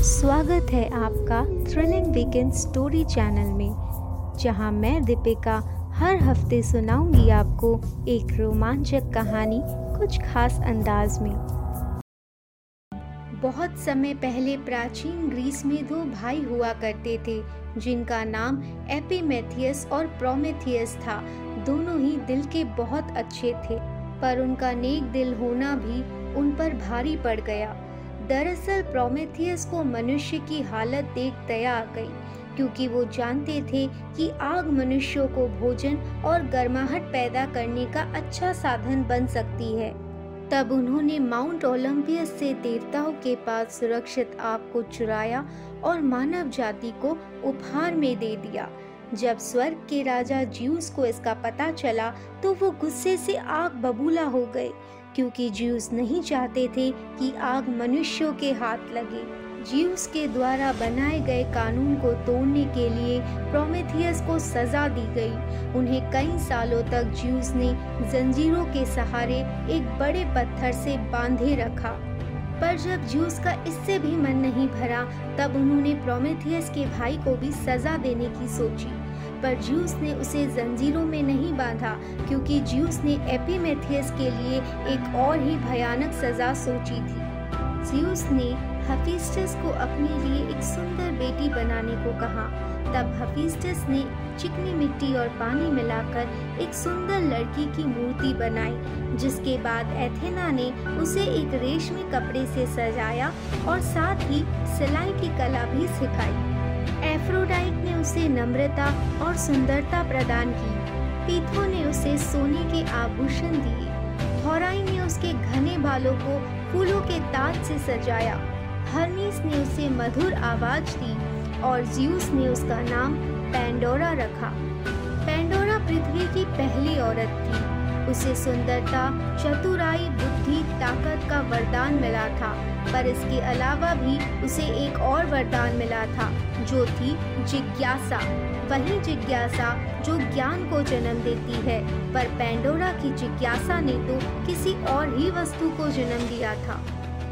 स्वागत है आपका थ्रिलिंग वीकेंड स्टोरी चैनल में, जहाँ मैं दीपिका हर हफ़्ते सुनाऊँगी आपको एक रोमांचक कहानी कुछ खास अंदाज में। बहुत समय पहले प्राचीन ग्रीस में दो भाई हुआ करते थे, जिनका नाम एपीमेथियस और प्रोमेथियस था। दोनों ही दिल के बहुत अच्छे थे, पर उनका नेक दिल होना भी उन पर भारी पड़ गया। दरअसल प्रोमेथियस को मनुष्य की हालत देख दया आ गई, क्योंकि वो जानते थे कि आग मनुष्यों को भोजन और गर्माहट पैदा करने का अच्छा साधन बन सकती है। तब उन्होंने माउंट ओलंपियस से देवताओं के पास सुरक्षित आग को चुराया और मानव जाति को उपहार में दे दिया। जब स्वर्ग के राजा ज्यूस को इसका पता चला तो वो गुस्से से आग बबूला हो गए। क्योंकि ज्यूस नहीं चाहते थे कि आग मनुष्यों के हाथ लगे। ज्यूस के द्वारा बनाए गए कानून को तोड़ने के लिए प्रोमेथियस को सजा दी गई। उन्हें कई सालों तक ज्यूस ने जंजीरों के सहारे एक बड़े पत्थर से बांधे रखा। पर जब ज्यूस का इससे भी मन नहीं भरा, तब उन्होंने प्रोमेथियस के भाई को भी सजा देने की सोची। पर ज्यूस ने उसे जंजीरों में नहीं बांधा, क्योंकि ज्यूस ने एपीमेथियस के लिए एक और ही भयानक सजा सोची थी। ज्यूस ने हफीस्टस को अपने लिए एक सुंदर बेटी बनाने को कहा। तब हफीस्टस ने चिकनी मिट्टी और पानी मिलाकर एक सुंदर लड़की की मूर्ति बनाई, जिसके बाद एथेना ने उसे एक रेशमी कपड़े से सजाया और साथ ही सिलाई की कला भी सिखाई। एफ्रोडाइट ने उसे नम्रता और सुंदरता प्रदान की। पीथो ने उसे सोने के आभूषण दिए। थोराई ने उसके घने बालों को फूलों के ताज से सजाया। हर्मीस ने उसे मधुर आवाज़ दी और ज्यूस ने उसका नाम पेंडोरा रखा। पेंडोरा पृथ्वी की पहली औरत थी। उसे सुंदरता, चतुराई, बुद्धि, ताकत का वरदान मिला था। पर इसके अलावा भी उसे एक और वरदान मिला था, जो थी जिज्ञासा। वही जिज्ञासा जो ज्ञान को जन्म देती है। पर पेंडोरा की जिज्ञासा ने तो किसी और ही वस्तु को जन्म दिया था।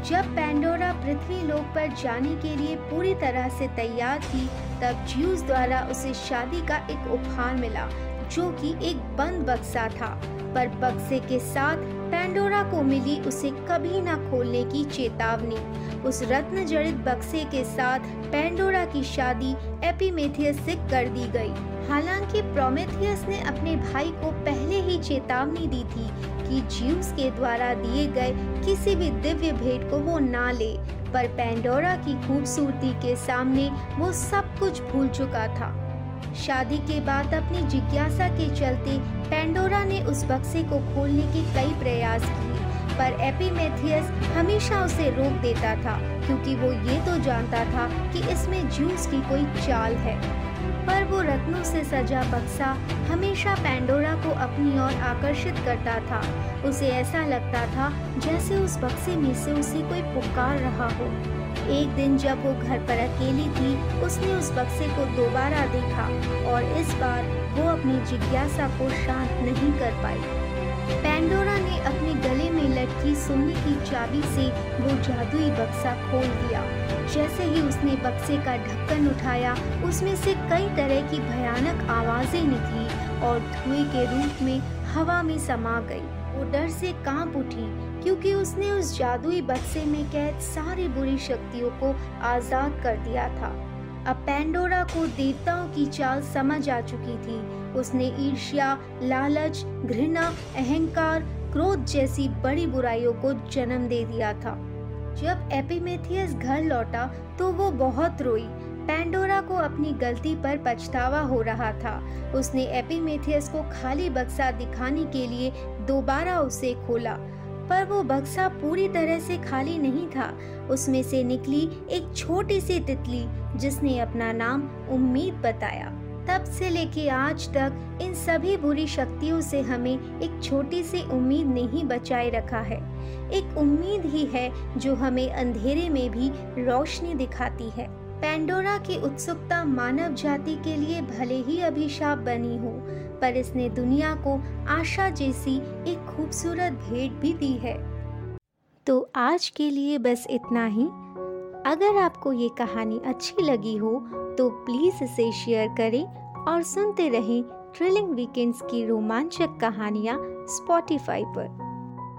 जब पेंडोरा पृथ्वी लोक पर जाने के लिए पूरी तरह से तैयार थी तब ज्यूस द्वारा उसे शादी का एक उपहार मिला, जो कि एक बंद बक्सा था। पर बक्से के साथ पेंडोरा को मिली उसे कभी ना खोलने की चेतावनी। उस रत्न जड़ित बक्से के साथ पेंडोरा की शादी एपीमेथियस से कर दी गई। हालाँकि प्रोमेथियस ने अपने भाई को पहले ही चेतावनी दी थी कि ज्यूस के द्वारा दिए गए किसी भी दिव्य भेंट को वो ना ले। पर पेंडोरा की खूबसूरती के सामने वो सब कुछ भूल चुका था। शादी के बाद अपनी जिज्ञासा के चलते पेंडोरा ने उस बक्से को खोलने के कई प्रयास किए। पर एपीमेथियस हमेशा उसे रोक देता था, क्योंकि वो ये तो जानता था कि इसमें जूस की कोई चाल है। पर वो रत्नों से सजा बक्सा हमेशा पेंडोरा को अपनी ओर आकर्षित करता था। उसे ऐसा लगता था जैसे उस बक्से में से उसे कोई पुकार रहा हो। एक दिन जब वो घर पर अकेली थी, उसने उस बक्से को दोबारा देखा और इस बार वो अपनी जिज्ञासा को शांत नहीं कर पाई। पेंडोरा ने अपने गले में लटकी सोने की चाबी से वो जादुई बक्सा खोल दिया। जैसे ही उसने बक्से का ढक्कन उठाया, उसमें से कई तरह की भयानक आवाज़ें निकली और धुएँ के रूप में हवा में समा गई। वो डर से काँप उठी, क्योंकि उसने उस जादुई बक्से में कैद सारी बुरी शक्तियों को आज़ाद कर दिया था। अब पेंडोरा को देवताओं की चाल समझ आ चुकी थी। उसने ईर्ष्या, लालच, घृणा, अहंकार, क्रोध जैसी बड़ी बुराइयों को जन्म दे दिया था। जब एपिमेथियस घर लौटा तो वो बहुत रोई। पेंडोरा को अपनी गलती पर पछतावा हो रहा था। उसने एपिमेथियस को खाली बक्सा दिखाने के लिए दोबारा उसे खोला। पर वो बक्सा पूरी तरह से खाली नहीं था। उसमें से निकली एक छोटी सी तितली, जिसने अपना नाम उम्मीद बताया। तब से लेके आज तक इन सभी बुरी शक्तियों से हमें एक छोटी सी उम्मीद ने ही बचाए रखा है। एक उम्मीद ही है जो हमें अंधेरे में भी रोशनी दिखाती है। पेंडोरा की उत्सुकता मानव जाति के लिए भले ही अभिशाप बनी हो, पर इसने दुनिया को आशा जैसी एक खूबसूरत भेंट भी दी है। तो आज के लिए बस इतना ही। अगर आपको ये कहानी अच्छी लगी हो तो प्लीज़ इसे शेयर करें और सुनते रहें थ्रिलिंग वीकेंड्स की रोमांचक कहानियाँ स्पॉटिफाई पर।